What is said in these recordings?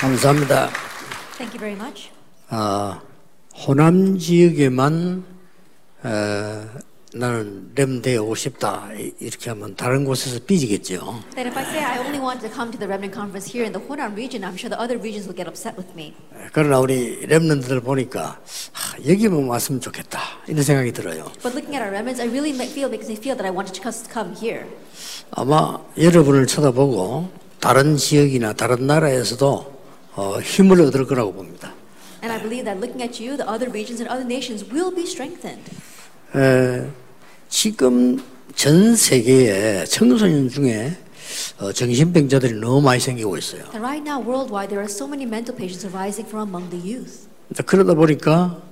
감사합니다. Thank you very much. 아, 호남 지역에만 에, 나는 렘대에 오고 싶다 이- 이렇게 하면 다른 곳에서 삐지겠죠. That if I say I only want to come to the Remnant Conference here in the Hunan region, I'm sure the other regions will get upset with me. 그러나 우리 렘런들 보니까 아, 여기만 왔으면 좋겠다 이런 생각이 들어요. But looking at our remnants, I really feel makes me feel that I wanted to come here. 아마 여러분을 쳐다보고 다른 지역이나 다른 나라에서도 어, 힘을 얻을 거라고 봅니다. And I believe that looking at you, the other regions and other nations will be strengthened. 에, 지금 전 세계에 청소년 중에 어, 정신병자들이 너무 많이 생기고 있어요. And right now, worldwide, there are so many mental patients arising from among the youth. 그러다 보니까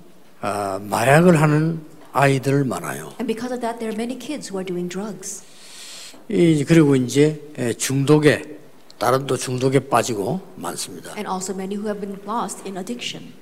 아, 마약을 하는 아이들 많아요. And because of that, there are many kids who are doing drugs. 이, 그리고 이제 에, 중독에 다른 또 중독에 빠지고 많습니다. And also many who have been lost in addiction.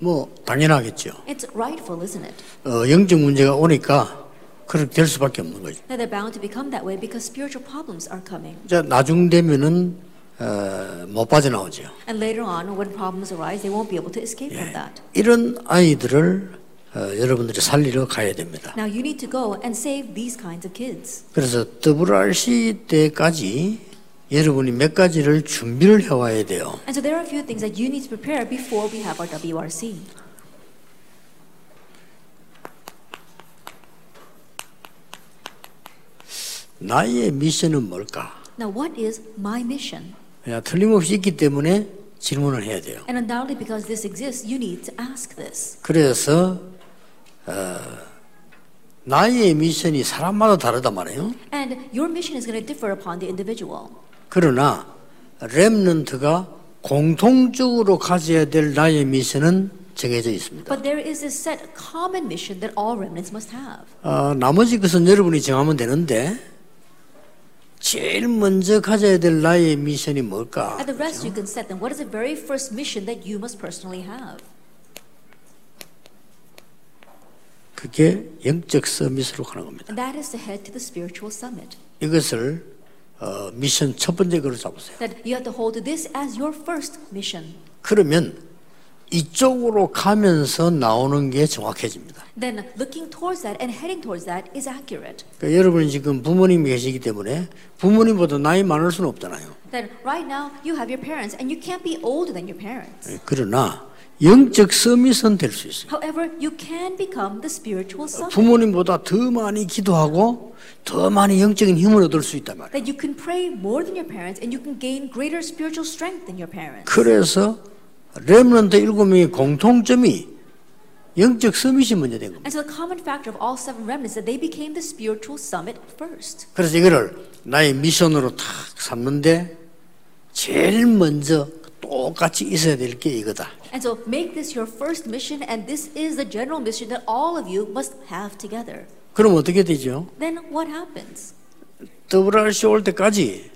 뭐 당연하겠죠. It's rightful, isn't it? 어, 영적 문제가 오니까 그렇게 될 수밖에 없는 거죠. That they're bound to become that way because spiritual problems are coming. 자 나중 되면은 어, 못 빠져나오죠. And later on, when problems arise, they won't be able to escape from that. 이런 아이들을 어, 여러분들이 살리러 가야 됩니다. Now you need to go and save these kinds of kids. 그래서 WRC 때까지 여러분이 몇 가지를 준비를 해와야 돼요. And so there are a few things that you need to prepare before we have our WRC. 나의 미션은 뭘까? Now, what is my mission? 야, 틀림없이 있기 때문에 질문을 해야 돼요. And undoubtedly, because this exists, you need to ask this. 그래서 어, 나의 미션이 사람마다 다르단 말이에요. And your mission is going to differ upon the individual. 그러나 렘넌트가 공통적으로 가져야 될 나의 미션은 정해져 있습니다. But there is this set common mission that all remnants must have. 어, 나머지 것은 여러분이 정하면 되는데 제일 먼저 가져야 될 나의 미션이 뭘까? And the rest you can set them. What is the very first mission that you must personally have? 그게 영적 서밋으로 가는 겁니다. And that is to head to the spiritual summit. 이것을 어, 미션 첫 번째 거로 잡으세요. That you have to hold this as your first mission. 그러면 이쪽으로 가면서 나오는 게 정확해집니다. Then looking towards that and heading towards that is accurate. 그러니까 여러분이 지금 부모님이 계시기 때문에 부모님보다 나이 많을 수는 없잖아요. Then right now you have your parents and you can't be older than your parents. 그러나 영적 서밋은 될 수 있어요. However, you can become the spiritual summit. 부모님보다 더 많이 기도하고 더 많이 영적인 힘을 얻을 수 있단 말이에요. That you can pray more than your parents and you can gain greater spiritual strength than your parents. 그래서 렘넌트 일곱 명의 공통점이 영적 서밋이 먼저 된 겁니다. And so the common factor of all seven remnants is that they became the spiritual summit first. 그래서 이거를 나의 미션으로 탁 삼는데 제일 먼저 똑같이 있어야 될 게 이거다. And so make this your first mission and this is the general mission that all of you must have together. 그럼 어떻게 되죠? Then what happens? WRC 올 때까지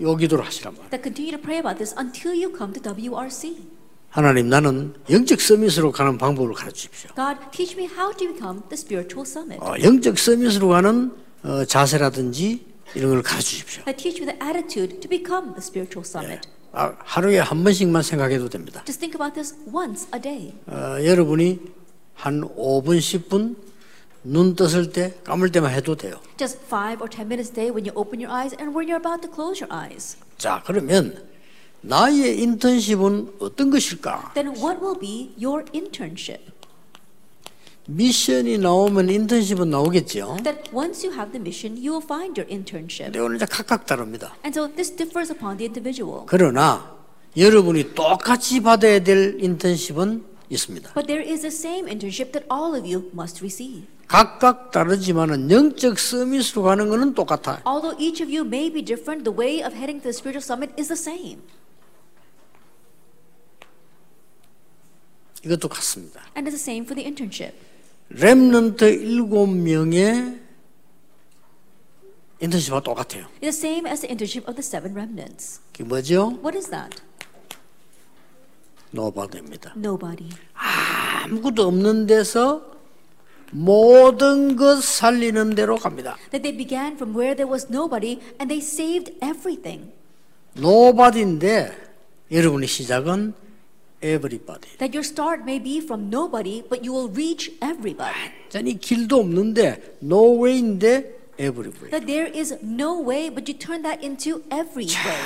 요 기도를 하시란 말이에요. That continue to pray about this until you come to WRC. 하나님 나는 영적 서밋으로 가는 방법을 가르쳐 주십시오. God, teach me how to become the spiritual summit. 어, 영적 서밋으로 가는 어, 자세라든지 이런 걸 가르쳐 주십시오. That teach me the attitude to become the spiritual summit. 아, 하루에 한 번씩만 생각해도 됩니다. Just think about this once a day. 어, 여러분이 한 5분, 10분 눈 떴을 때 감을 때만 해도 돼요. Just five or ten minutes a day when you open your eyes and when you're about to close your eyes. 자, 그러면 나의 인턴십은 어떤 것일까? Then what will be your internship? 미션이 나오면 인턴십은 나오겠죠. That once you have the mission, you will find your internship. 근데 오늘 이제 각각 다릅니다. And so this differs upon the individual. 그러나 여러분이 똑같이 받아야 될 인턴십은 있습니다. But there is the same internship that all of you must receive. 각각 다르지만은 영적 서밋으로 가는 것은 똑같아요. Although each of you may be different, the way of heading to the spiritual summit is the same. 이것도 같습니다. And it's the same for the internship. 렘넌트 일곱 명의 인턴십과 똑같아요. The same as the internship of the seven remnants. 그게 뭐죠? What is that? 노바드입니다. Nobody. 아무것도 없는 데서 모든 것 살리는 대로 갑니다. That they began from where there was nobody and they saved everything. 노바디인데 여러분의 시작은 everybody. That your start may be from nobody, but you will reach everybody. 완전히 길도 없는데 no way인데 everybody. That there is no way, but you turn that into every way.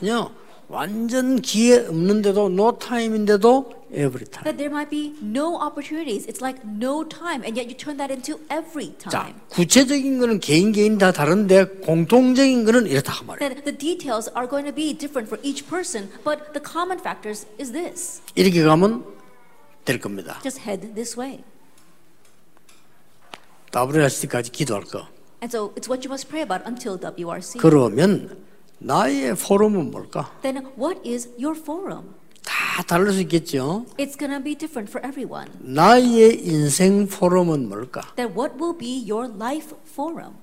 아니요. 완전 기회 없는데도 no time인데도 every time. That there might be no opportunities. It's like no time, and yet you turn that into every 자, time. 구체적인 거는 개인 개인 다 다른데 공통적인 거는 이렇다 그 말이에요. That the details are going to be different for each person, but the common factors is this. 이렇게 가면 될 겁니다. Just head this way. WRC까지 기도할 거. And so it's what you must pray about until WRC. 그러면 나의 포럼은 뭘까? Then what is your forum? 다 다를 수 있겠죠. It's to be different for everyone. 나의 인생 포럼은 뭘까? Then what will be your life forum?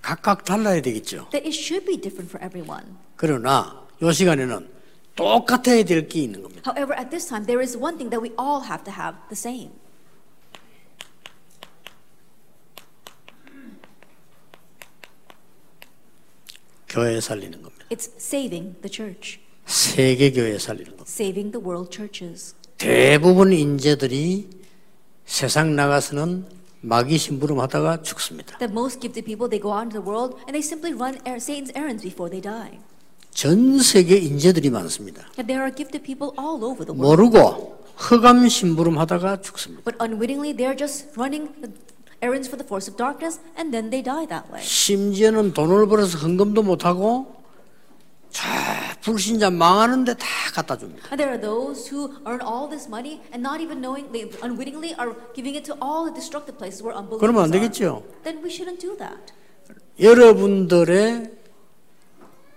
각각 달라야 되겠죠. That it should be different for everyone. 그러나 이 시간에는 똑같아야 될 게 있는 겁니다. However, at this time, there is one thing that we all have to have the same. 교회 살리는 겁니다. It's saving the church, 세계 교회 살리는 겁니다. saving the world churches. 대부분 인재들이 세상 나가서는 마귀 심부름 하다가 죽습니다. That most gifted people, they go out into the world and they simply run er- Satan's errands before they die. 전 세계 인재들이 많습니다. There are gifted people all over the world. 모르고 흑암 심부름 하다가 죽습니다. But unwittingly, they're just running the errands for the force of darkness and then they die that way. 심지어는 돈을 벌어서 헌금도 못하고 저 불신자 망하는데 다 갖다 줍니다. And there are those who earn all this money and not even knowing, they unwittingly are giving it to all the destructive places where unbelievers 그러면 안 are. 되겠죠. Then we shouldn't do that. 여러분들의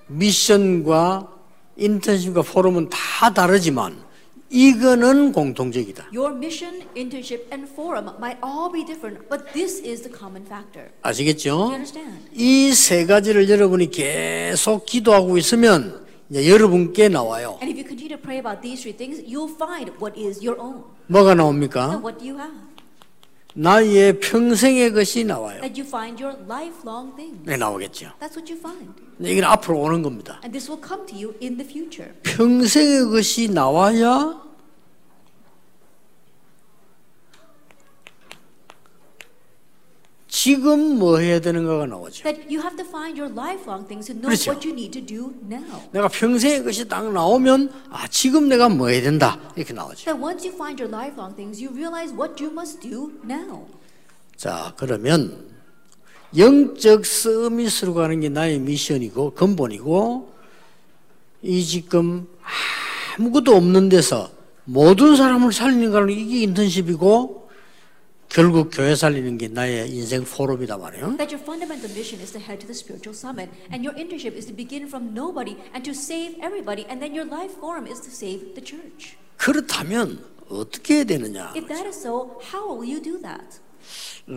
미션과 인턴십과 포럼은 다 다르지만 이거는 공통적이다. Your mission, internship, and forum might all be different, but this is the common factor. Do 아시겠죠? you understand? 이세 가지를 여러분이 계속 기도하고 있으면 이제 여러분께 나와요. And if you continue to pray about these three things, you'll find what is your own. 뭐가 나옵니까? what do you have? 나의 평생의 것이 나와요. That you find your lifelong things. 네, 나오겠죠. That's what you find. 이건 앞으로 오는 겁니다. And this will come to you in the future. 평생의 것이 나와야 지금 뭐 해야 되는가가 나오죠. That you have to find your lifelong things to know 그렇죠. what you need to do now. 내가 평생의 것이 딱 나오면 아 지금 내가 뭐 해야 된다 이렇게 나오죠. That once you find your lifelong things, you realize what you must do now. 자 그러면 영적 서밋으로 가는 게 나의 미션이고 근본이고 이 지금 아무것도 없는 데서 모든 사람을 살리는 거는 이게 인턴십이고 결국 교회 살리는 게 나의 인생 포럼이다 말이에요. That your fundamental mission is to head to the spiritual summit, and your internship is to begin from nobody and to save everybody, and then your life forum is to save the church. 그렇다면 어떻게 해야 되느냐? If that is so, how will you do that?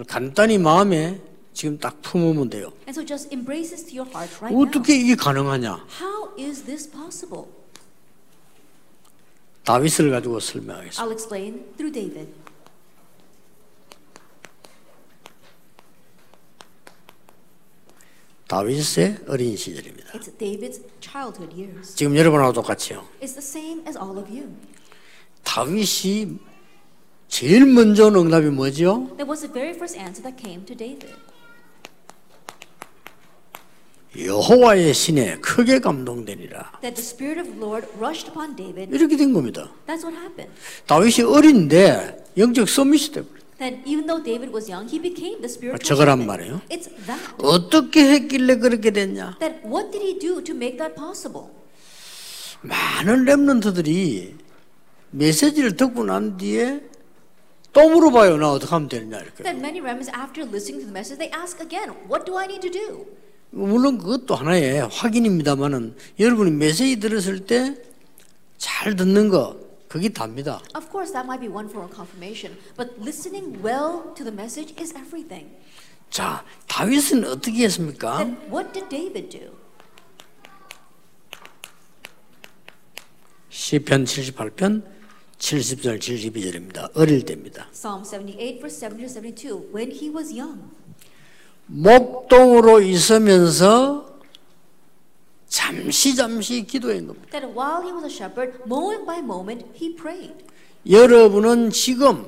간단히 마음에 지금 딱 품으면 돼요. And so just embrace this to your heart right now. 어떻게 이게 가능하냐? How is this possible? 다윗을 가지고 설명하겠습니다. I'll explain through David. 다윗의 어린 시절입니다. It's David's childhood years. 지금 여러분하고 똑같이요. It's the same as all of you. 다윗이 제일 먼저 온 응답이 뭐죠? That was the very first answer that came to David. 여호와의 신에 크게 감동되니라. That the Spirit of the Lord rushed upon David. 이렇게 된 겁니다. That's what happened. 다윗이 어린데 영적 서밋이 돼버려. That even though David was young, he became the spiritual 저거란. 말이에요. It's that. 어떻게 했길래 그렇게 됐냐? That what did he do to make that possible? 많은 랩런트들이 메시지를 듣고 난 뒤에 또 물어봐요. 나 어떻게 하면 되느냐 이렇게. That many remnants, after listening to the message, they ask again, "What do I need to do?" 물론 그것도 하나의 확인입니다만은 여러분이 메시지 들었을 때 잘 듣는 거 그게 답니다. Of course, that might be one form of confirmation, but listening well to the message is everything. 자, 다윗은 어떻게 했습니까? Then what did David do? 시편 78편 70절 72절입니다. 어릴 때입니다. Psalm 78, verse 70 to 72. When he was young, 목동으로 있으면서 잠 잠시 잠시 기도한 겁니다. that while he was a shepherd, moment by moment, he prayed. 여러분은 지금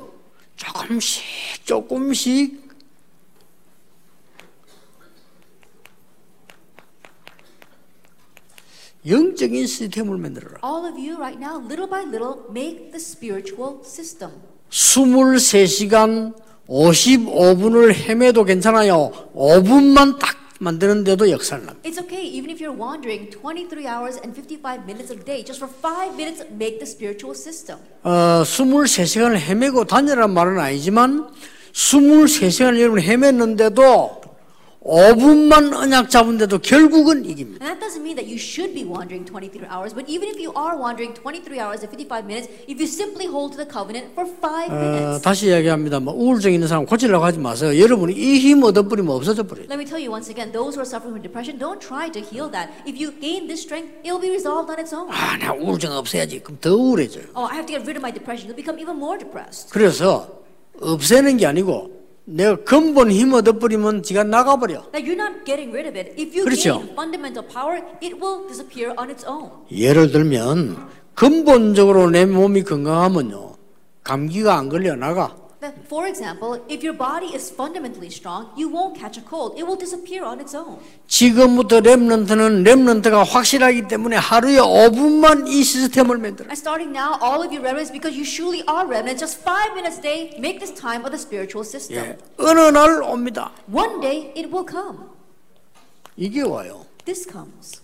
조금씩 조금씩 영적인 시스템을 만들어라. All of you right now, little by little, make the spiritual system. 23시간 55분을 헤매도 괜찮아요. 5분만 딱 만드는데도 역사를 납니다. It's okay, even if you're wandering 23 hours and 55 minutes a day, just for five minutes, make the spiritual system. 어, 23시간을 헤매고 다니란 말은 아니지만 23시간을 여러분 헤맸는데도 5분만 언약 잡은데도 결국은 이깁니다. And that doesn't mean that you should be wandering 23 hours, but even if you are wandering 23 hours and 55 minutes, if you simply hold to the covenant for five 어, minutes. 다시 이야기합니다. 뭐 우울증 있는 사람 고치려고 하지 마세요. 여러분이 이힘 얻어버리면 없어져 버려요. Let me tell you once again, those who are suffering from depression, don't try to heal that. If you gain this strength, it'll be resolved on its own. 아, 나 우울증 없애야지. 그럼 더 우울해져요. Oh, I have to get rid of my depression. You'll become even more depressed. 그래서 없애는 게 아니고 내가 근본 힘 얻어버리면 지가 나가버려. That you're not getting rid of it. If you 그렇죠. gain fundamental power, it will disappear on its own. 예를 들면 근본적으로 내 몸이 건강하면요. 감기가 안 걸려 나가. That, for example, if your body is fundamentally strong, you won't catch a cold. It will disappear on its own. 지금부터 랩런트는 랩런트가 확실하기 때문에 하루에 5분만 이 시스템을 만들어. And starting now, all of you remnants, because you surely are remnants, just five minutes a day, make this time of the spiritual system. 예. 어느 날 옵니다. One day it will come. 이게 와요. This comes.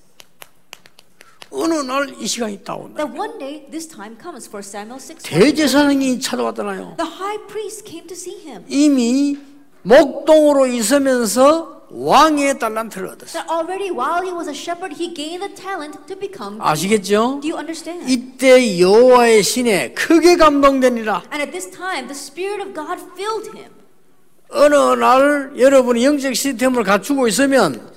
어느 날 이 시간이 딱 온다. That one day this time comes. For Samuel 6. 대제사장이 찾아왔잖아요. The high priest came to see him. 이미 목동으로 있으면서 왕의 달란트를 얻었어요. That already while he was a shepherd, he gained the talent to become. 아시겠죠? Do you understand? 이때 여호와의 신에 크게 감동되니라. And at this time, the Spirit of God filled him. 어느 날 여러분이 영적 시스템을 갖추고 있으면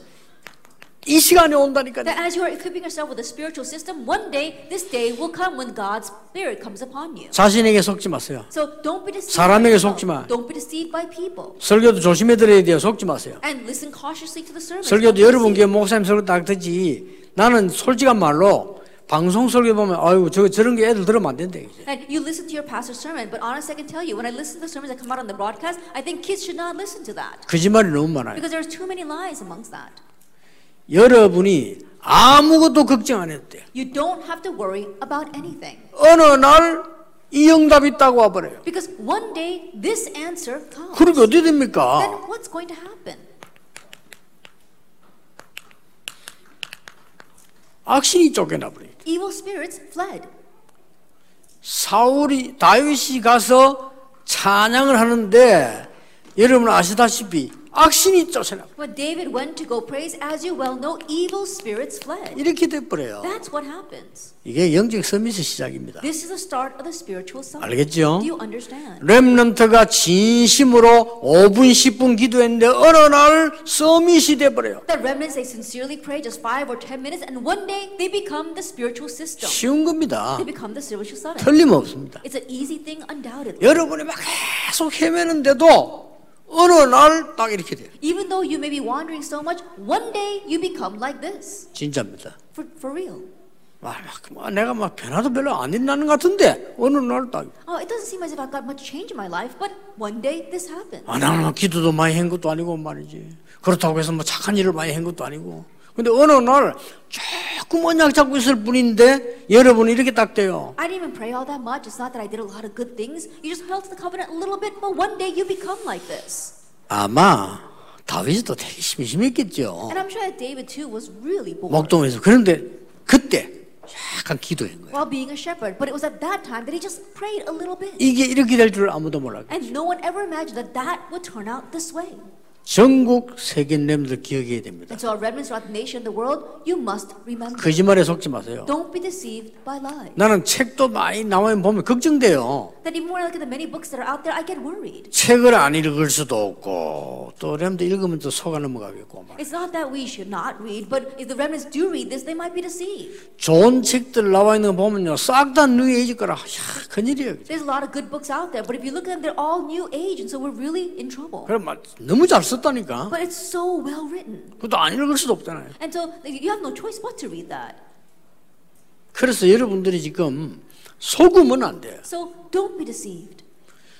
이 시간이 온다니까요. That as you are equipping yourself with a spiritual system, one day, this day will come when God's Spirit comes upon you. 자신에게 속지 마세요. So don't be deceived. 사람에게 by people. 속지 마. Don't be deceived by people. 설교도 조심해 들어야 돼요. 속지 마세요. And listen cautiously to the sermon. 설교도 여러분 교회 목사님 설교 딱 듣지. 나는 솔직한 말로 방송 설교 보면 아유 저 저런 게 애들 들으면 안 된대. And you listen to your pastor's sermon, but honest, I can tell you, when I listen to the sermons that come out on the broadcast, I think kids should not listen to that 거짓말이 너무 많아요. because there's too many lies amongst that. 여러분이 아무것도 걱정 안 해도 돼요. You don't have to worry about anything 어느 날 이 응답이 딱 와버려요. because one day this answer comes. 그러게 어떻게 됩니까? Then what's going to happen? 악신이 쫓겨나 버려요. Evil spirits fled. 사울이 다윗이 가서 찬양을 하는데 여러분 아시다시피 악신이 쫓아나 When David went to go praise, as you well know, evil spirits fled. 이렇게 돼 버려요. That's what happens. 이게 영적 서밋의 시작입니다. This is the start of the spiritual summit. 알겠죠? Do you understand? 렘넌트가 진심으로 5분 10분 기도했는데 어느 날 서밋이 돼 버려요. The remnants, they sincerely pray just five or ten minutes, and one day they become the spiritual system. 쉬운 겁니다. They become the spiritual summit. 틀림없습니다. It's an easy thing, undoubtedly. 여러분이 막 계속 헤매는데도 어느 날 딱 이렇게 돼요. Even though you may be wandering so much, one day you become like this. 진짜입니다. For, for real. 막, 막 내가 막 변화도 별로 안 일어나는 것 같은데 어느 날 딱. Oh, it doesn't seem as if I've got much change in my life, but one day this happens. 아, 나는 막 기도도 많이 한 것도 아니고 말이지. 그렇다고 해서 뭐 착한 일을 많이 한 것도 아니고. 근데 어느 날 조금 언약 잡고 있을 뿐인데 여러분 이렇게 딱 돼요. I didn't even pray all that much. It's not that I did a lot of good things. You just held to the covenant a little bit, but one day you become like this. 아마 다윗도 되게 심심했겠죠. And I'm sure that David too was really bored 목동에서. 그런데 그때 약간 기도한 거예요. while being a shepherd. But it was at that time that he just prayed a little bit. 이게 이렇게 될 줄 아무도 몰랐고. And no one ever imagined that that would turn out this way. 전국 세계 렘들 기억해야 됩니다. And so, our remnants throughout the nation, the world, you must remember. 거짓말에 속지 마세요. Don't be deceived by lies. 나는 책도 많이 나와면 보면 걱정돼요. That even when I look at the many books that are out there, I get worried. 책을 안 읽을 수도 없고 또 렘도 읽으면 또 속아 넘어가겠고 막. It's not that we should not read, but if the remnants do read this, they might be deceived. 좋은 책들 나와 있는 거 보면요 싹다 뉴에이지 거라. 야, 큰일이에요. There's a lot of good books out there, but if you look at them, they're all new age, and so we're really in trouble. 그럼 막 너무 잘 썼다니까. But it's so well written. 그것도 안 읽을 수도 없잖아요. And so you have no choice but to read that. 그래서 여러분들이 지금 속으면 안 돼요. So don't be deceived.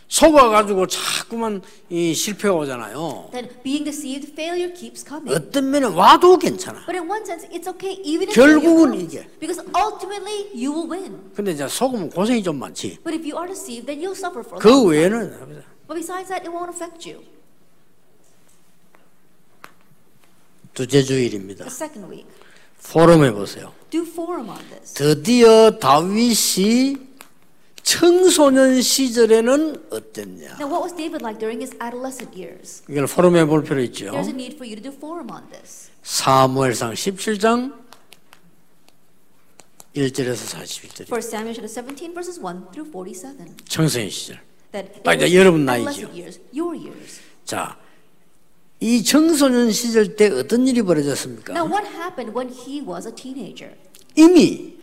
속아가지고 자꾸만 이 실패가 오잖아요. Then being deceived, failure keeps coming. 어떤 면은 와도 괜찮아. But in one sense, it's okay even if 결국은 이게. because ultimately you will win. 근데 이제 속으면 고생이 좀 많지. But if you are deceived, then you'll suffer for 그. 외에는 But besides that, it won't affect you. 두째 주일입니다. The second week, 포럼해 보세요. do forum on this. 드디어 다윗이 청소년 시절에는 어땠냐? Now, what was David like during his adolescent years? 이걸 포럼해 볼 필요 있죠. There's a need for you to do forum on this. 사무엘상 17장 1절에서 41절. For Samuel chapter 17, verses 1 through 47. 청소년 시절. 아, 이제 여러분 adolescent 나이죠. years, your years. 자, 이 청소년 시절 때 어떤 일이 벌어졌습니까? Now, what happened when he was a teenager? 이미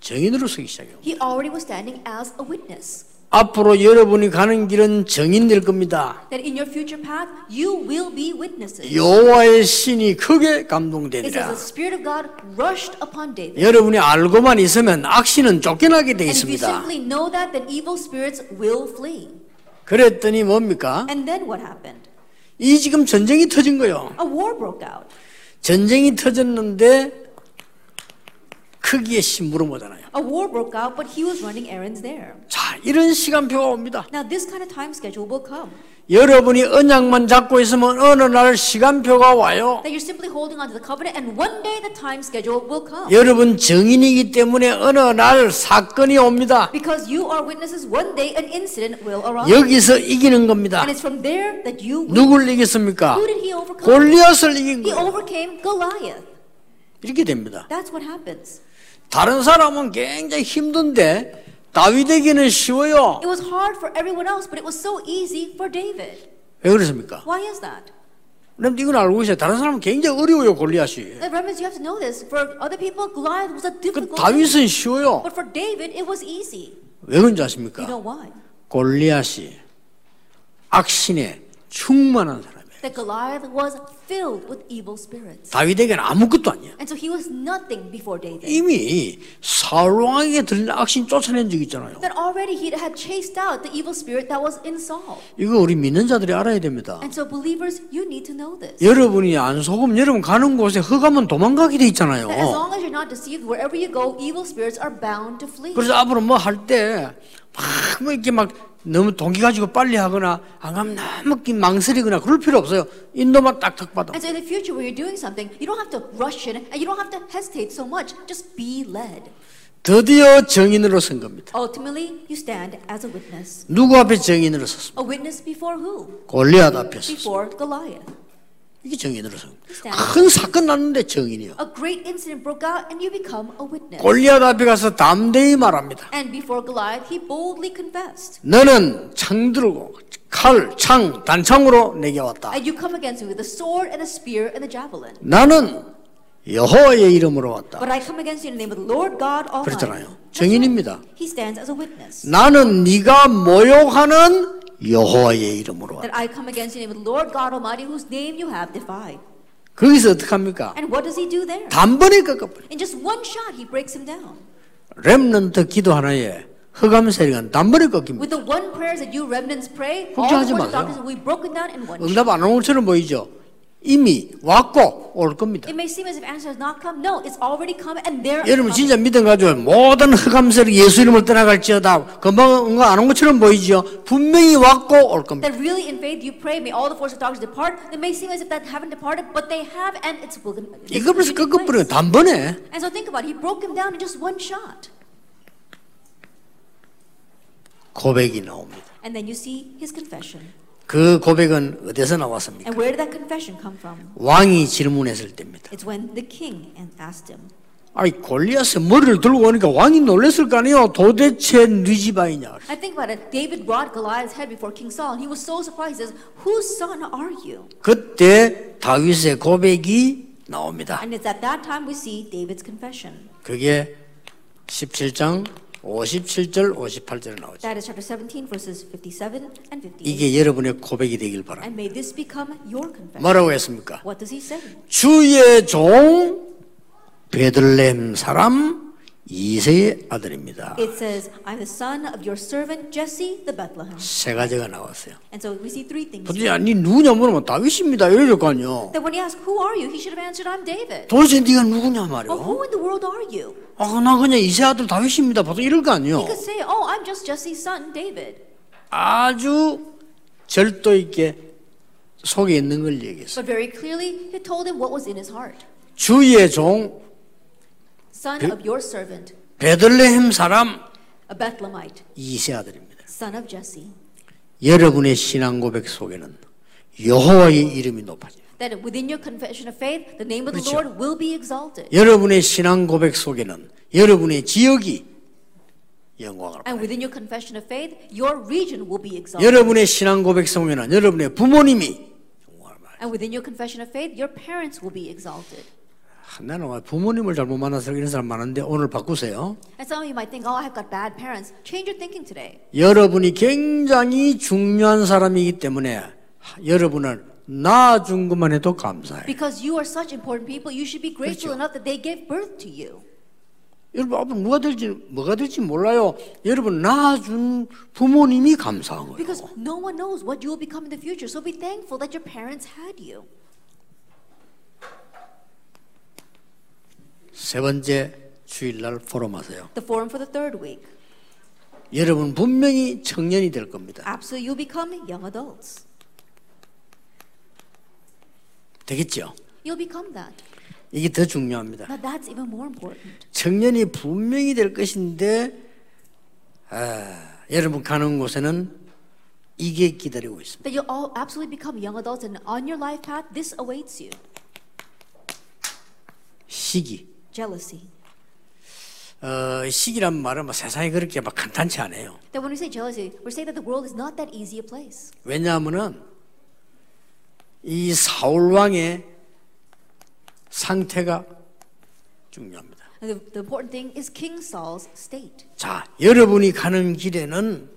정인으로 서기 시작해요. He already was standing as a witness. 앞으로 여러분이 가는 길은 정인 될 겁니다. That in your future path, you will be witnesses. 여호와의 신이 크게 It says 감동되리라. the Spirit of God rushed upon David. 여러분이 알고만 있으면 악신은 쫓겨나게 돼 you 있습니다. simply know that, then evil spirits will flee. 그랬더니 뭡니까? And then what happened? 이 지금 전쟁이 터진 거요. A war broke out. 전쟁이 터졌는데 크기에 심부름하잖아요. A war broke out, but he was running errands there. 자, 이런 시간표가 옵니다. Now, this kind of time schedule will come. 여러분이 언약만 잡고 있으면 어느 날 시간표가 와요. That you're simply holding on to the covenant, and one day the time schedule will come. 여러분 정인이기 때문에 어느 날 사건이 옵니다. Because you are witnesses, one day an incident will arise. 여기서 이기는 겁니다. And it's from there that you win. 누굴 이겼습니까? Who did he overcome? 골리앗을 이긴 거예요. overcame Goliath. 이렇게 됩니다. That's what happens. 다른 사람은 굉장히 힘든데 다윗에게는 쉬워요. It was hard for everyone else, but it was so easy for David. 왜 그렇습니까? Why is that? 그럼 이건 알고 계세요. 다른 사람은 굉장히 어려워요, 골리앗이. Remnants, you have to know this. For other people, Goliath was a 그 difficult thing. 다윗은 쉬워요. But for David, it was easy. 왜 그런지 You 아십니까? know why? 골리앗이 악신에 충만한 사람이에요. That Goliath was filled with evil spirits. 다윗에게는 아무것도 아니야. And so he was nothing before David. 이미 사울 왕에게 들린 악신 쫓아낸 적 있잖아요. That already he had chased out the evil spirit that was in Saul. 이거 우리 믿는 자들이 알아야 됩니다. And so, believers, you need to know this. 여러분이 안 속으면 여러분 가는 곳에 흑하면 도망가게 돼 있잖아요. That as long as you're not deceived, wherever you go, evil spirits are bound to flee. 그래서 앞으로 뭐 할 때 막 뭐 이렇게 막 너무 동기 가지고 빨리 하거나 안 가면 너무 긴 망설이거나 그럴 필요 없어요. 인도만 딱딱 받아. And so, in the future, when you're doing something, you don't have to rush in and you don't have to hesitate so much. Just be led. 드디어 정인으로 선 겁니다. Ultimately, you stand as a witness. 누구 앞에 정인으로 섰습니까? A witness before who? 골리앗 앞에 섰습니다. Before Goliath. 이게 정인으로 선 겁니다. 큰 사건 났는데 정인이요. A great incident broke out and you become a witness. 골리앗 앞에 가서 담대히 말합니다. And before Goliath, he boldly confessed. 너는 창 들고 칼, 창, 단창으로 내게 왔다. And you come against me with a sword and a spear and a javelin. 나는 여호와의 이름으로 왔다. But I come against you in the name of the Lord God Almighty. That's 정인입니다. He stands as a witness. 나는 네가 모욕하는 여호와의 이름으로. That I come against you in the name of the Lord God Almighty, whose name you have defied. 거기서 어떻게 합니까? And what does he do there? 단번에 꺾어버려. In just one shot, he breaks him down. 렘넌트 기도 하나에 흑암 세력은 단번에 꺾입니다. With the one prayers that you remnants pray, all the darkness will be broken down in one shot. 응답 안온 것처럼 보이죠? 이미 왔고 올 겁니다. It may seem as if answer has not come. No, it's already come, and there. 여러분 진짜 믿음 가지고 모든 흑암 세력 예수 이름을 떠나갈지어다. 금방 응답 안온 것처럼 보이죠? 분명히 왔고 올 겁니다. That really in faith you pray, may all the forces of darkness depart. It may seem as if that haven't departed, but they have, and it's will. it's 이거 벌써 taking 꺾어버려요. place. 단번에. And so think about it. He broke him down in just one shot. 고백이 나옵니다. And then you see his confession. 그 고백은 어디서 나왔습니까? And where did that confession come from? 왕이 질문했을 때입니다. It's when the king asked him. 아니 골리앗의 머리를 들고 오니까 왕이 놀랐을 거 아니에요. 도대체 네 집아이냐. I think about it. David brought Goliath's head before King Saul, and he was so surprised. He says, "Whose son are you?" 그때 다윗의 고백이 나옵니다. And it's at that time we see David's confession. 그게 17장 57절 58절에 나오죠. That is chapter 17, verses 57 and 58. 이게 여러분의 고백이 되길 바랍니다. And may this become your confession. 뭐라고 했습니까? What does he say? 주의 종 베들레헴 사람 이세의 아들입니다. It says, I'm the son of your servant Jesse the Bethlehem. 세 가지가 나왔어요. And so we see three things. 도대체 아니 누구냐 물으면 다윗입니다. 이럴 거 아니요. Then when he asked, Who are you? he should have answered, I'm David. 도대체 네가 누구냐 말이요. who in the world are you? 아, 나 그냥 이세 아들 다윗입니다. 보통 이럴 거 아니요. He could say, Oh, I'm just Jesse's son, David. 아주 절도 있게 속에 있는 걸 얘기했어요. But very clearly, he told him what was in his heart. 주의 종 Son 그- of your servant, 베들레헴 사람 a Bethlehemite, 이세 아들입니다. son of Jesse. 여러분의 신앙 고백 속에는 여호와의 이름이 높아져요. That within your confession of faith, the name of the 그렇죠. Lord will be exalted. 여러분의 신앙 고백 속에는 여러분의 지역이 영광을 And 받아요. within your confession of faith, your region will be exalted. 여러분의 신앙 고백 속에는 여러분의 부모님이 영광을 받아요. And within your confession of faith, your parents will be exalted. 아, 나는 왜 부모님을 잘못 만나서 이런 사람 많은데 오늘 바꾸세요. And some of you might think, oh, I've got bad parents. Change your thinking today. 여러분이 굉장히 중요한 사람이기 때문에 여러분을 낳아준 것만 해도 감사해요. Because you are such important people, you should be grateful 그렇죠. enough that they gave birth to you. 여러분 앞으로 뭐가 될지 뭐가 될지 몰라요. 여러분 낳아준 부모님이 감사한 거예요. Because no one knows what you will become in the future. So be thankful that your parents had you. 세 번째 주일날 포럼하세요. The forum for the third week. 여러분 분명히 청년이 될 겁니다. Absolutely, you'll become young adults. 되겠죠? You'll become that. 이게 더 중요합니다. Now that's even more important. 청년이 분명히 될 것인데 아, 여러분 가는 곳에는 이게 기다리고 있습니다. That you'll all absolutely become young adults, and on your life path, this awaits you 시기. Jealousy. 어, 시기란 말은 뭐 세상이 그렇게 막 간단치 않아요. That when we say jealousy, we're saying that the world is not that easy a place. 왜냐하면은 이 사울 왕의 상태가 중요합니다. And the, the important thing is King Saul's state. 자, 여러분이 가는 길에는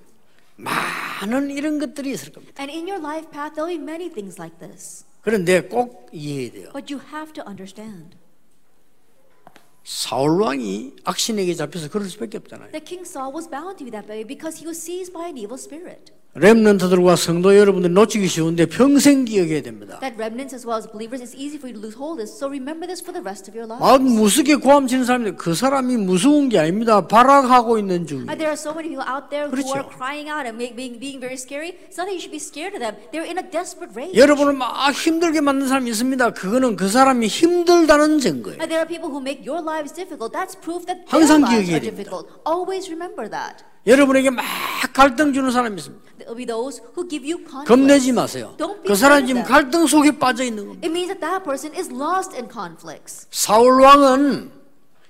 많은 이런 것들이 있을 겁니다. And in your life path, there'll be many things like this. 그런데 꼭 이해해야 돼요. But you have to understand 사울 왕이 악신에게 잡혀서 그럴 수밖에 없잖아요. that King Saul was bound to be that way because he was seized by an evil spirit. 렘넌트들과 성도 여러분들 놓치기 쉬운데 평생 기억해야 됩니다. That remnants as well as believers, it's easy for you to lose hold of this. So remember this for the rest of your life. 막 무섭게 고함 치는 사람들 그 사람이 무서운 게 아닙니다. 발악하고 있는. And there are so many people out there who 그렇죠. are crying out and being, being very scary. It's not that you should be scared of them. They're in a desperate rage. 여러분을 막 힘들게 만든 사람이 있습니다. 그거는 그 사람이 힘들다는 증거예요. And there are people who make your lives difficult. That's proof that their 항상 lives 기억해야 are 됩니다. difficult. Always remember that. 여러분에게 막 갈등 주는 사람이 있습니다. There will be those who give you conflict. 겁내지 마세요. 그 scared 지금. 갈등 속에 빠져 있는 겁니다. It means that that person is lost in conflicts. 사울 왕은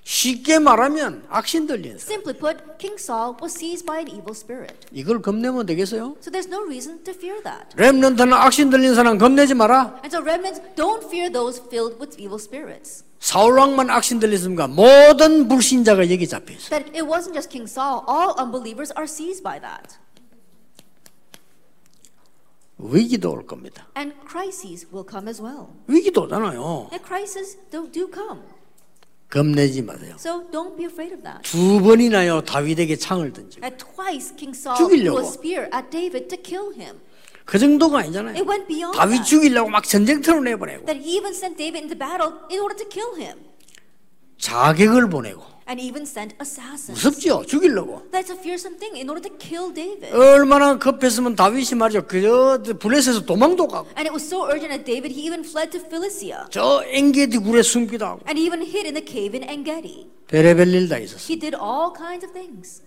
쉽게 말하면 악신 들린 사람. Simply put, King Saul was seized by an evil spirit. 이걸 겁내면 되겠어요? So there's no reason to fear that. 렘넌트는 악신 들린 사람 겁내지 마라. And so remnants, don't fear those filled with evil spirits. 사울 왕만 악신 들렸습니까? 모든 불신자가 여기 잡혀 있어. That it wasn't just King Saul, all unbelievers are seized by that. 위기도 올 겁니다. And crises will come as well. 위기도 오잖아요. And crises do, do come. 겁내지 마세요. So don't be afraid of that. 두 번이나요 다윗에게 창을 던져. And twice King Saul 죽이려고. threw a spear at David to kill him. 그 정도가 아니잖아요. It went beyond 다윗 that. 죽이려고 막 전쟁터로 내보내고 That he even sent David into battle in order to kill him. 자객을 보내고 And even sent assassins. 무섭죠 죽이려고. That's a fearsome thing in order to kill David. 얼마나 급했으면 다윗이 말이죠. 그저 블레셋에서 도망도 가고 And it was so urgent that David, he even fled to Philistia. 저 엥게디 굴에 숨기도 하고 And even hid in the cave in Engedi. 베레벨 일다 있었어요. He did all kinds of things.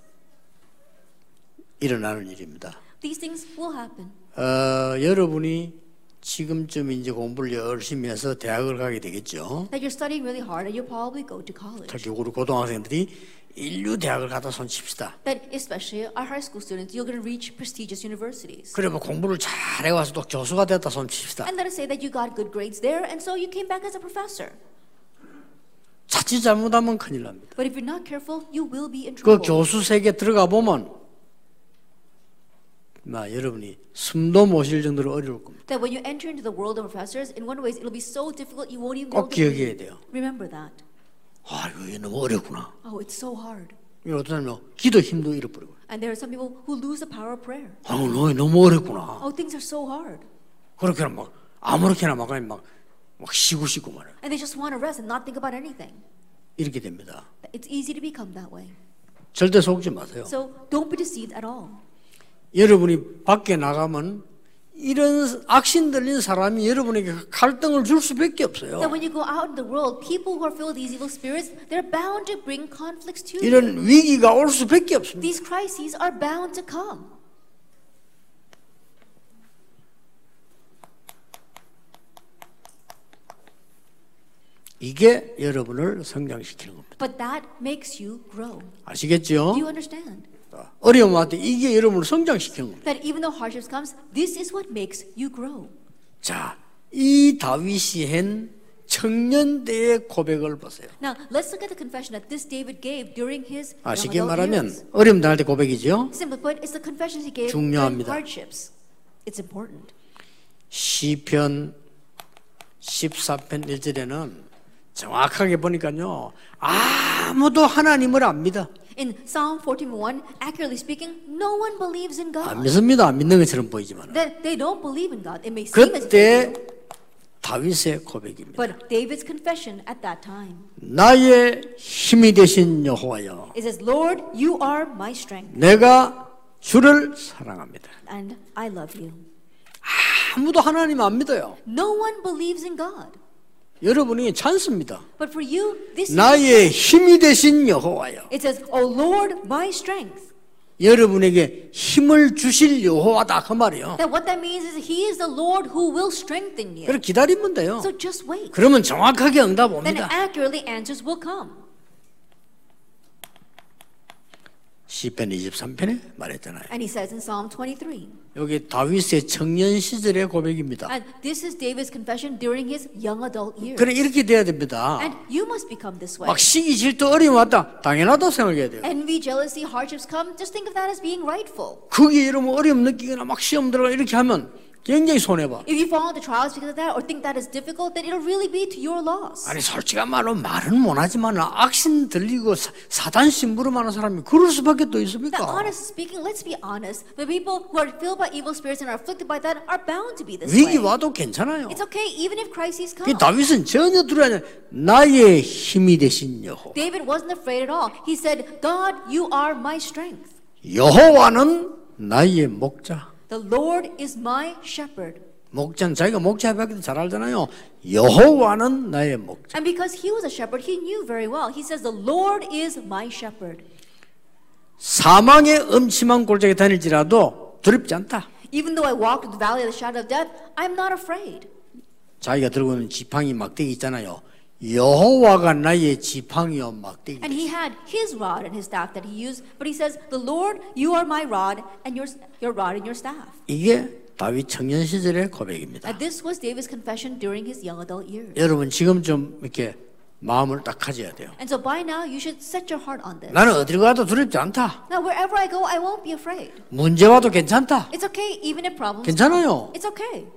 일어나는 일입니다. These things will happen. 어, 여러분이 지금쯤 이제 공부를 열심히 해서 대학을 가게 되겠죠. That you're studying really hard and you'll probably go to college. 특히 우리 고등학생들이 인류 대학을 갖다 손 칩시다. that especially our high school students, you're going to reach prestigious universities. 뭐 공부를 잘 해 와서 또 교수가 됐다 손 칩시다. And let us say that you got good grades there, and so you came back as a professor. 자칫 잘못하면 큰일 납니다. But if you're not careful, you will be in 그 trouble. 교수 세계 들어가 보면 마 여러분이 숨도 못 쉴 정도로 어려울 겁니다. That when you enter into the world of professors, in one way it'll be so difficult you won't even 꼭 기억해야. 돼요. Remember that. 아 이거 너무 어렵구나. Oh, it's so hard. 어떤 사람은 기도 힘도 잃어버리고. And there are some people who lose the power of prayer. 아 너무 너무 어렵구나. Oh, things are so hard. 그렇게 막 아무렇게나 막 그냥 막, 막 쉬고 쉬고 말해. And they just want to rest and not think about anything. 이렇게 됩니다. It's easy to become that way. 절대 속지 마세요. So don't be deceived at all. 여러분이 밖에 나가면 이런 악신 들린 사람이 여러분에게 갈등을 줄 수밖에 없어요. That when you go out in the world, people who are filled with these evil spirits, they're bound to bring conflicts to you. 이런 위기가 올 수밖에 없습니다. These crises are bound to come. 이게 여러분을 성장시키는 겁니다. But that makes you grow. 아시겠죠? Do you understand? 어려움 할때 이게 여러분을 성장시키는 겁니다. That even though hardships comes, this is what makes you grow. 자, 이 다윗이 한 청년 때의 고백을 보세요. Now, let's look at the confession that this David gave during his 아, young 쉽게 adult 말하면 years. 어려움 당할 때 고백이죠. Simply put, it's the confessions he gave during 중요합니다. hardships. It's important. 시편 14편 1절에는 정확하게 보니까요. 아무도 하나님을 안 믿어. In Psalm 14:1, accurately speaking, no one believes in 안 God. 믿습니다. 안 믿는 것처럼 보이지만. That they don't believe in God. It may seem as 그때. 다윗의 고백입니다. But David's confession at that time 나의 힘이 되신 여호와여 it says, "Lord, you are my strength, 내가 주를 사랑합니다. and I love you." 아무도 하나님 안 믿어요. No one believes in God. 여러분이 찬스입니다. But for you, this is 나의 힘이 되신 여호와여 it says, "Oh Lord, my strength." 여러분에게 힘을 주실 여호와다 그 말이에요. That what that means is He is the Lord who will strengthen you. 그래 기다리면 돼요. So just wait. 그러면 정확하게 응답 Then 옵니다. accurately answers will come. 시편 23편에 말했잖아요. And He says in Psalm 23. 여기 다윗의 청년 시절의 고백입니다. And this is David's confession during his young adult years. 그래 이렇게 돼야 됩니다. And you must become this way. 막 시기 질투 어려움 왔다 당연하다고 생각해야 돼요. Envy, jealousy, hardships come, just think of that as being rightful. 거기에 여러분 어려움 느끼거나 막 시험 들어가 이렇게 하면 굉장히 손해 봐. If you fall into trials because of that or think that is difficult, then it'll really be to your loss. 아니 솔직한 말로 말은 못 하지만 악신 들리고 사, 사단 심부름 하는 사람이 그럴 수밖에 또 있습니까? honestly speaking, let's be honest. The people who are filled by evil spirits and are afflicted by that are bound to be this 위기 way. 와도 괜찮아요. It's okay even if crises 그 come. 다윗은 전혀 두려워하지 나의 힘이 되신 여호 David wasn't afraid at all. He said, God, you are my strength. 여호와는 나의 목자 The Lord is my shepherd. 목자는 자기가 목자밖에 잘 알잖아요 여호와는 나의 목자 And because he was a shepherd, he knew very well. He says, The Lord is my shepherd. 사망의 음침한 골짜기 다닐지라도 두렵지 않다 Even though I walk through the valley of the shadow of death, I'm not afraid. 자기가 들고 있는 지팡이 막대기 있잖아요 여호와가 나의 지팡이요 막대기 And he had his rod and his staff that he used, but he says, The Lord, you are my rod and your, your rod and your staff. 이게 다윗 청년 시절의 고백입니다 And this was David's confession during his young adult years. 여러분 지금 좀 이렇게 마음을 딱 가져야 돼요 And so by now, you should set your heart on this. 나는 어디를 가도 두렵지 않다 Now, wherever I go, I won't be afraid. 문제 와도 괜찮다 It's okay even if problems 괜찮아요. It's okay.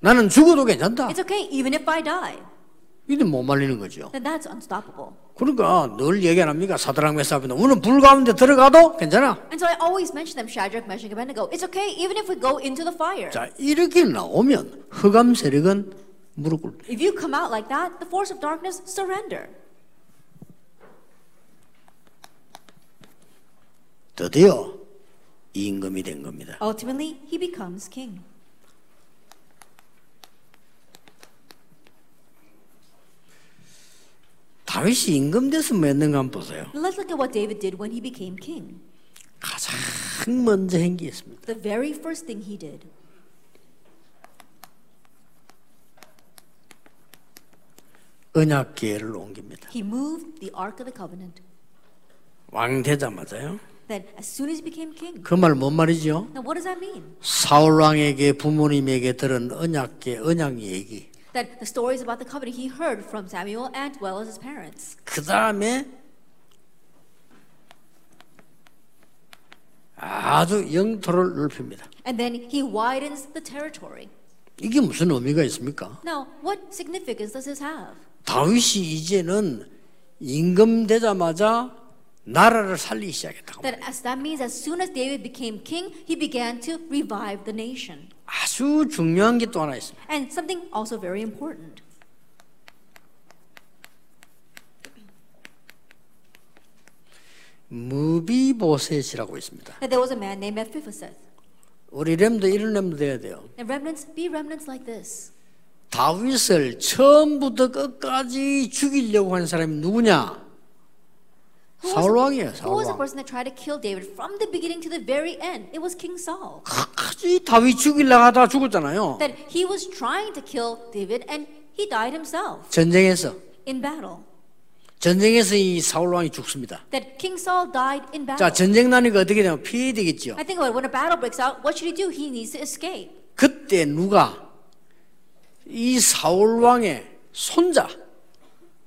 나는 죽어도 괜찮다 It's okay even if I die. 이게 못 말리는 거죠 Then that's unstoppable. 그러니까 늘 얘기 안 합니까 사드랑 메사비는 우리는 불 가운데 들어가도 괜찮아 And so I always mention them, Shadrach, Meshach, Abednego. It's okay even if we go into the fire. 자 이렇게 나오면 흑암 세력은 무릎 꿇다 If you come out like that, the force of darkness surrender. 드디어 임금이 된 겁니다 Ultimately, he becomes king. 다윗이 임금 돼서 맺는가 한번 보세요 let's look at what David did when he became king. 가장 먼저 행기했습니다 The very first thing he did 언약궤를 옮깁니다 He moved the Ark of the Covenant. 왕 되자마자요. That as soon as he became king. 그 말 뭔 말이죠? Now, what does that mean? 사울 왕에게 부모님에게 들은 언약계 언약 얘기. That the stories about the covenant he heard from Samuel and well as his parents. 그 다음에 아주 영토를 넓힙니다. And then he widens the territory. 이게 무슨 의미가 있습니까? Now, what significance does this have? 다윗이 이제는 임금 되자마자 나라를 살리기 시작했다고. That as that means as soon as David became king, he began to revive the nation. 아주 중요한 게 또 하나 있습니다. And something also very important. 무비보셋이라고 있습니다. There was a man named Mephibosheth. 우리 렘도 이런 렘도 돼야 돼요. And remnants be remnants like this. 다윗을 처음부터 끝까지 죽이려고 한 사람이 누구냐? Who was- 사울 왕이에요. Who 사울 was the 왕. person that tried to kill David from the beginning to the very end? It was King Saul. 끝까지 다윗 죽이려고 하다가 죽었잖아요. That he was trying to kill David and he died himself 전쟁에서 in battle. 전쟁에서 이 사울 왕이 죽습니다. That King Saul died in battle. 자 전쟁 나니까 어떻게 되면 피해야 되겠죠. I think about it, when a battle breaks out, what should he do? He needs to escape. 그때 누가 이 사울 왕의 손자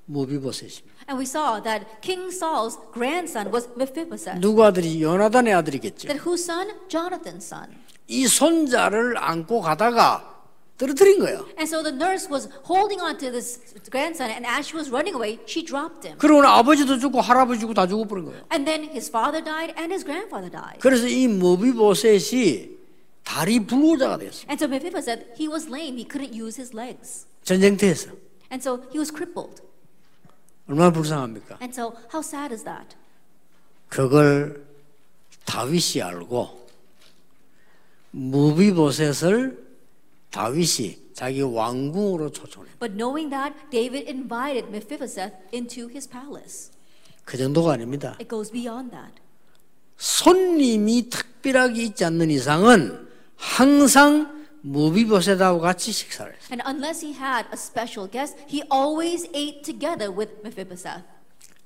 무비보셋입니다. And we saw that King Saul's grandson was Mephibosheth. 누구 아들이 요나단의 아들이겠죠. That whose son? Jonathan's son. 이 손자를 안고 가다가 떨어뜨린 거예요. And so the nurse was holding on to this grandson, and as she was running away, she dropped him. 그러고 아버지도 죽고 할아버지 죽고 다 죽어버린 거예요. And then his father died and his grandfather died. 그래서 이 무비보셋이 다리 불구자가 됐어요. And so Mephibosheth, he was lame. He couldn't use his legs. 전쟁터에서. And so he was crippled. 얼마나 불쌍합니까? And so how sad is that? 그걸 다윗이 알고 무비보셋을 다윗이 자기 왕궁으로 초청해. But knowing that, David invited Mephibosheth into his palace. 그 정도가 아닙니다. It goes beyond that. 손님이 특별하게 있지 않는 이상은 항상 무비보셋하고 같이 식사를 했어요. And unless he had a special guest, he always ate together with Mephibosheth.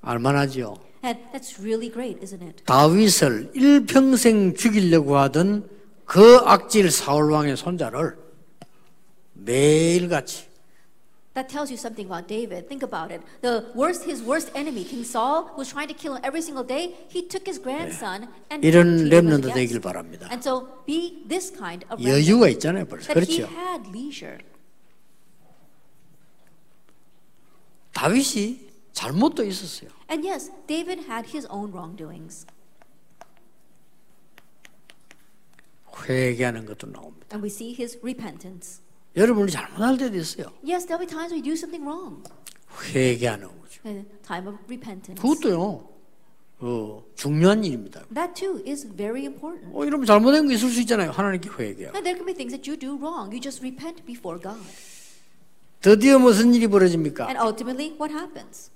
알만하지요. And that's really great, isn't it? 다윗을 일평생 죽이려고 하던 그 악질 사울 왕의 손자를 매일같이 That tells you something about David. Think about it. The worst, his worst enemy, King Saul, was trying to kill him every single day. He took his grandson and 이런 렘넌트. 되길 바랍니다. And so be this kind of 여유가 있잖아요, 벌써. that he 그렇죠. had leisure. 다윗이 잘못도 있었어요. And yes, David had his own wrongdoings. 회개하는 것도 나옵니다. And we see his repentance. 여러분이 잘못할 때도 있어요. Yes, there'll be times we do something wrong. 회개하는 거죠. A time of repentance. 그것도요. 어, 중요한 일입니다. That too is very important. 어, 이러면 잘못된 거 있을 수 있잖아요. 하나님께 회개하고. And there can be things that you do wrong. You just repent before God. 드디어 무슨 일이 벌어집니까? And ultimately, what happens?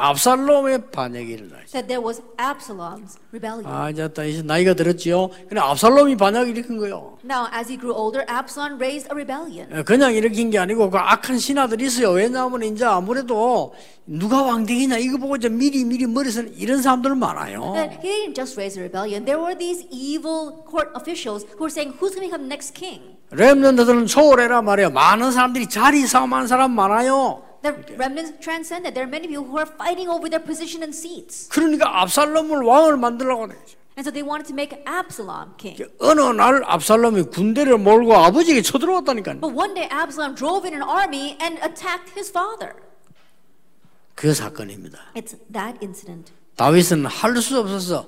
압살롬의 반역이 일어나요. That there was Absalom's rebellion. 아, 이제 또 이제 나이가 들었지요. 근데 압살롬이 반역을 일으킨 거예요. Now, as he grew older, Absalom raised a rebellion. 어, 그냥 일으킨 게 아니고 그 악한 신하들이 있어요. 왜냐하면 이제 아무래도 누가 왕되기냐 이거 보고 이제 미리 미리 머리에서는 이런 사람들 많아요. That he didn't just raise a rebellion. There were these evil court officials who were saying, "Who's going to become next king?" 렘넌트들은 초월해라 말이에요. 많은 사람들이 자리 싸움하는 사람 많아요. The remnants transcended. There are many people who are fighting over their position and seats, 그러니까 압살롬을 왕을 만들려고 그래요. and so they wanted to make Absalom king. 어느 날 압살롬이 군대를 몰고 아버지에게 쳐들어왔다니까요. But one day, Absalom drove in an army and attacked his father. 그 사건입니다. It's that incident. 다윗은 할 수 없어서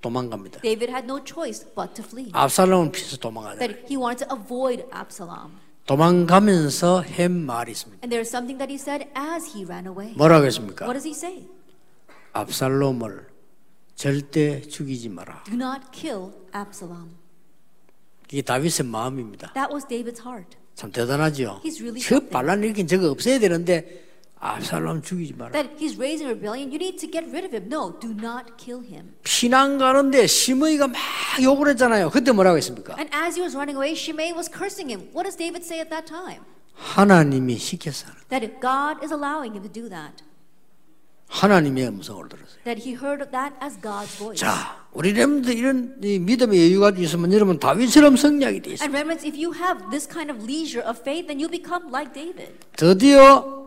도망갑니다. David had no choice but to flee. 압살롬은 피해서 도망가야 돼. That he wanted to avoid Absalom. 도망가면서 한 말이 있습니다. And there's something that he said as he ran away. 뭐라고 했습니까? What does he say? 압살롬을 절대 죽이지 마라. Do not kill Absalom. 이게 다윗의 마음입니다. That was David's heart. 참 대단하죠. He's really 저 something. 반란 일으킨 저거 없애야 되는데 압살롬 죽이지 마라. That he's raising a rebellion. You need to get rid of him. No, do not kill him. 피난 가는데 시므이가 막 욕을 했잖아요. 그때 뭐라고 했습니까? And as he was running away, Shimei was cursing him. What does David say at that time? 하나님이 하는. That God is allowing him to do that. 하나님의 음성을 들었어요. That he heard that as God's voice. 자, 우리 렘들 이런 이 믿음의 여유가 있으면 여러분 다윗처럼 성량이 돼 있어요. And remnants, if you have this kind of leisure of faith, then you become like David. 드디어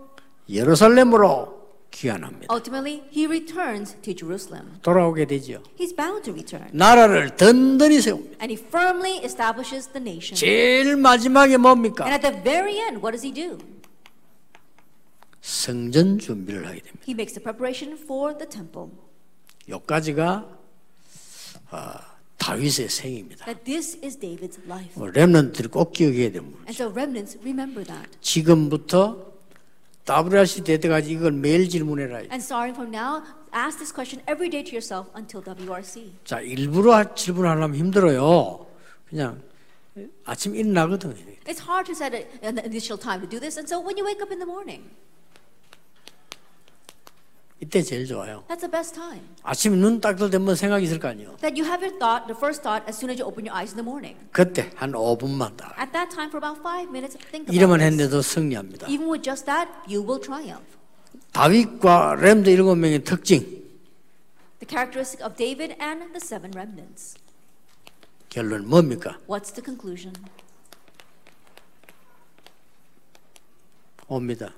예루살렘으로 귀환합니다. Ultimately, he returns to Jerusalem. 돌아오게 되지요. He's bound to return. 나라를 든든히 세웁니다. And he firmly establishes the nation. 제일 마지막에 뭡니까? And at the very end, what does he do? 성전 준비를 하게 됩니다. He makes the preparation for the temple. 여기까지가 아, 다윗의 생입니다. That this is David's life. 렘넌트들이 꼭 기억해야 됩니다. And so remnants, remember that. 지금부터 WRC 될 때까지 이걸 매일 질문해라. And starting from now, ask this question every day to yourself until WRC. 자, 일부러 질문하려면 힘들어요. 그냥 아침 일어나거든요. It's hard to set an initial time to do this, and so when you wake up in the morning, 이때 제일 좋아요. that's the best time. 아침에 눈딱 뜰 때 뭐 생각이 있을 거 아니에요. That you have your thought, the first thought, as soon as you open your eyes in the morning. 그때 한 5분만 딱. At that time, for about five minutes, think about 이러면. 했는데도 승리합니다. Even with just that, you will triumph. 다윗과 렘드 일곱 명의 특징. The characteristic of David and the seven remnants. 결론 뭡니까? What's the conclusion? 옵니다.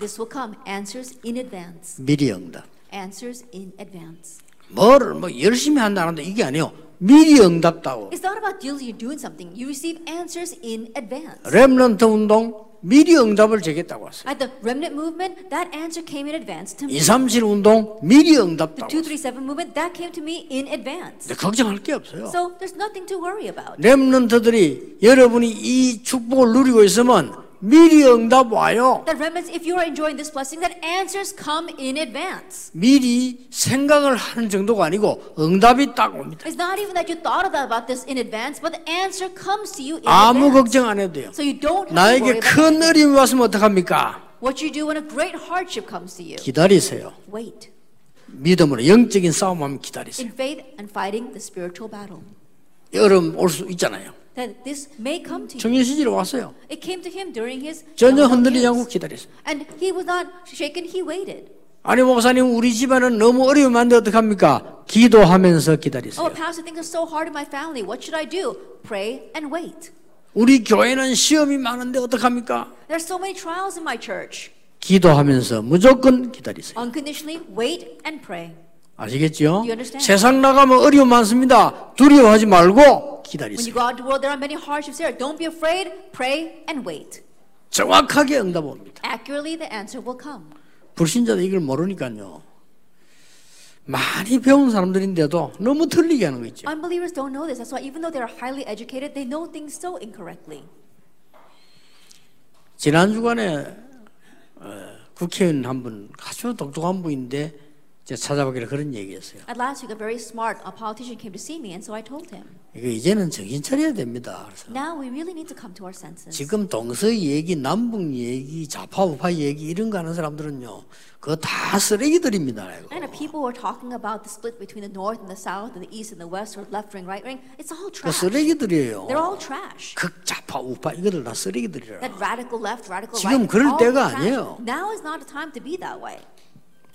This will come. Answers in advance. 미리 응답. Answers in advance. 뭐를 뭐 열심히 한다는데 이게 아니에요. 미리 응답다고. It's not about diligently doing something. You receive answers in advance. 렘넌트 운동 미리 응답을 제겠다고 왔어요. At the remnant movement, that answer came in advance to me. 237 운동 미리 The 응답다고. 237 movement, that came to me in advance. 근데 걱정할 게 없어요. So there's nothing to worry about. 렘넌트들이 여러분이 이 축복을 누리고 있으면 미리 응답 와요. That remnants, if you are enjoying this blessing, that answers come in advance. 미리 생각을 하는 정도가 아니고 응답이 딱 옵니다. It's not even that you thought about this in advance, but the answer comes to you in 아무 advance. 걱정 안 해도 돼요. So you don't have to 나에게 worry about 큰 어려움이 왔으면 어떡합니까? what you do when a great hardship comes to you. 기다리세요. Wait. 믿음으로 영적인 싸움하면 기다리세요. In faith and fighting the spiritual battle. 여름 올 수 있잖아요. That this may come to you. 청년 시절에 왔어요. It came to him during his 전혀 흔들리지. 않고 기다렸어요. And he was not shaken, he waited. 아니 목사님 우리 집안은 너무 어려우면 어떡합니까? 기도하면서 Oh, 기다리세요. Pastor, things are so hard in my family. What should I do? Pray and wait. 우리 교회는 시험이 많은데 어떡합니까? There are so many trials in my church. 기도하면서 무조건 기다리세요. Unconditionally wait and pray. 아시겠죠? You understand? 세상 나가면 어려움 많습니다. 두려워하지 말고 When you 기다리세요. go out into the world, there are many hardships there. Don't be afraid, pray and wait. 정확하게 응답 옵니다. Accurately, the answer will come. 불신자도 이걸 모르니까요. 많이 배운 사람들인데도 너무 틀리게 하는 거 있죠. Unbelievers don't know this. That's why, even though they are highly educated, they know things so incorrectly. 지난 주간에 어, 국회의원 한 분 아주 똑똑한 분인데 찾아보기를 그런 얘기했어요. At last week, a very smart a politician came to see me, and so I told him, 이거 이제는 정신 차려야 됩니다. 그래서 now we really need to come to our senses. 지금 동서의 얘기, 남북 얘기, 좌파 우파 얘기 이런 거 하는 사람들은요, 그거 다 쓰레기들입니다. 이거. And if people were talking about the split between the north and the south, and the east and the west, or left wing, right wing, it's all 그 trash. 쓰레기들이에요. They're all trash. 극좌파 우파 이거들 다 쓰레기들이라. That radical left, radical 지금 right. 그럴 all 때가. 아니에요. Now is not a time to be that way.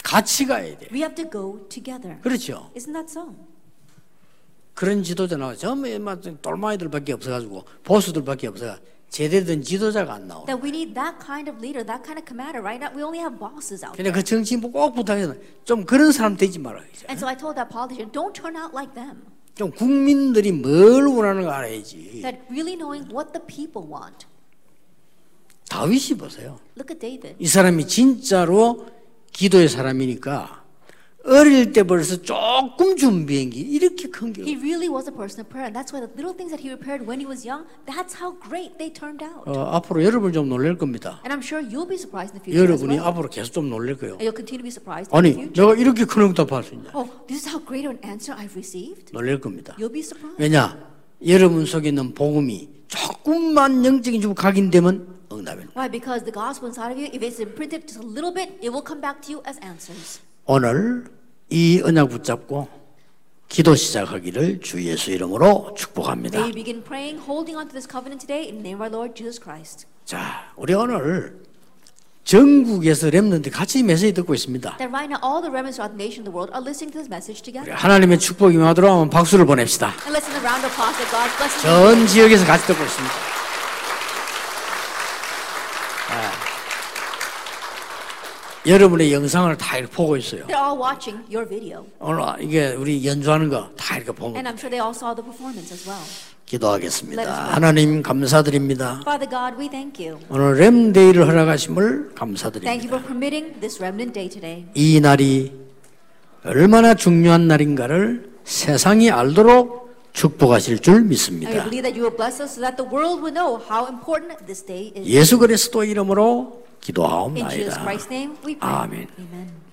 같이 가야 돼. We have to go together. 그렇죠. Isn't that so? 그런 지도자 나와. 전부 막 똘마이들밖에 없어가지고 보수들밖에 없어가 제대로 된 지도자가 안 나와. That we need that kind of leader, that kind of commander. Right now, we only have bosses out 근데 there. 그 정치인 꼭 부탁해서 좀 그런 사람 되지 말아야죠. And so I told that politician, don't turn out like them. 좀 국민들이 뭘 원하는 거 알아야지. That really knowing what the people want. 다윗이 보세요. Look at David. 이 사람이 진짜로 기도의 사람이니까 어릴 때 벌써 조금 준비한 게 이렇게 큰 게. He really was a person of prayer, and that's why the little things that he prepared when he was young, that's how great they turned out. 어, 앞으로 여러분 좀 놀랄 겁니다. And I'm sure you'll be surprised in the future as 여러분이 well. 앞으로 계속 좀 놀랄 거예요. And you'll continue to be surprised in 아니, the future. 내가 이렇게 큰 응답할 수 있냐? Oh, this is how great an answer I've received. 놀랄 겁니다. You'll be surprised. 왜냐? 여러분 속에 있는 복음이 조금만 영적인 좀 각인되면 응답입니다. Why? Because the gospel inside of you, if it's imprinted just a little bit, it will come back to you as answers. 오늘 이 언약 붙잡고 기도 시작하기를 주 예수 이름으로 축복합니다. May you begin praying, holding on to this covenant today in the name of our Lord Jesus Christ. 자, 우리 오늘 전국에서 렘넌트 같이 메시지 듣고 있습니다. That right now all the remnants throughout the nation of the world are listening to this message together. 하나님의 축복이 임하도록 하면 박수를 보냅시다. And let's in a round of applause that God's blessing 전 지역에서 같이 듣고 있습니다. 여러분의 영상을 다 이렇게 보고 있어요. They're all watching your video. 오늘 이게 우리 연주하는 거 다 이렇게 보고 And I'm sure they all saw the performance as well. 기도하겠습니다. 하나님 감사드립니다. Father God, we thank you. 오늘 렘데이를 허락하심을 Thank you 감사드립니다. for permitting this remnant day today. 이 날이 얼마나 중요한 날인가를 세상이 알도록 축복하실 줄 믿습니다. believe that you will bless us so that the world will know how important this day is. 예수 그리스도 이름으로 기도하옵나이다. Christ's name, we pray. 아멘. Amen.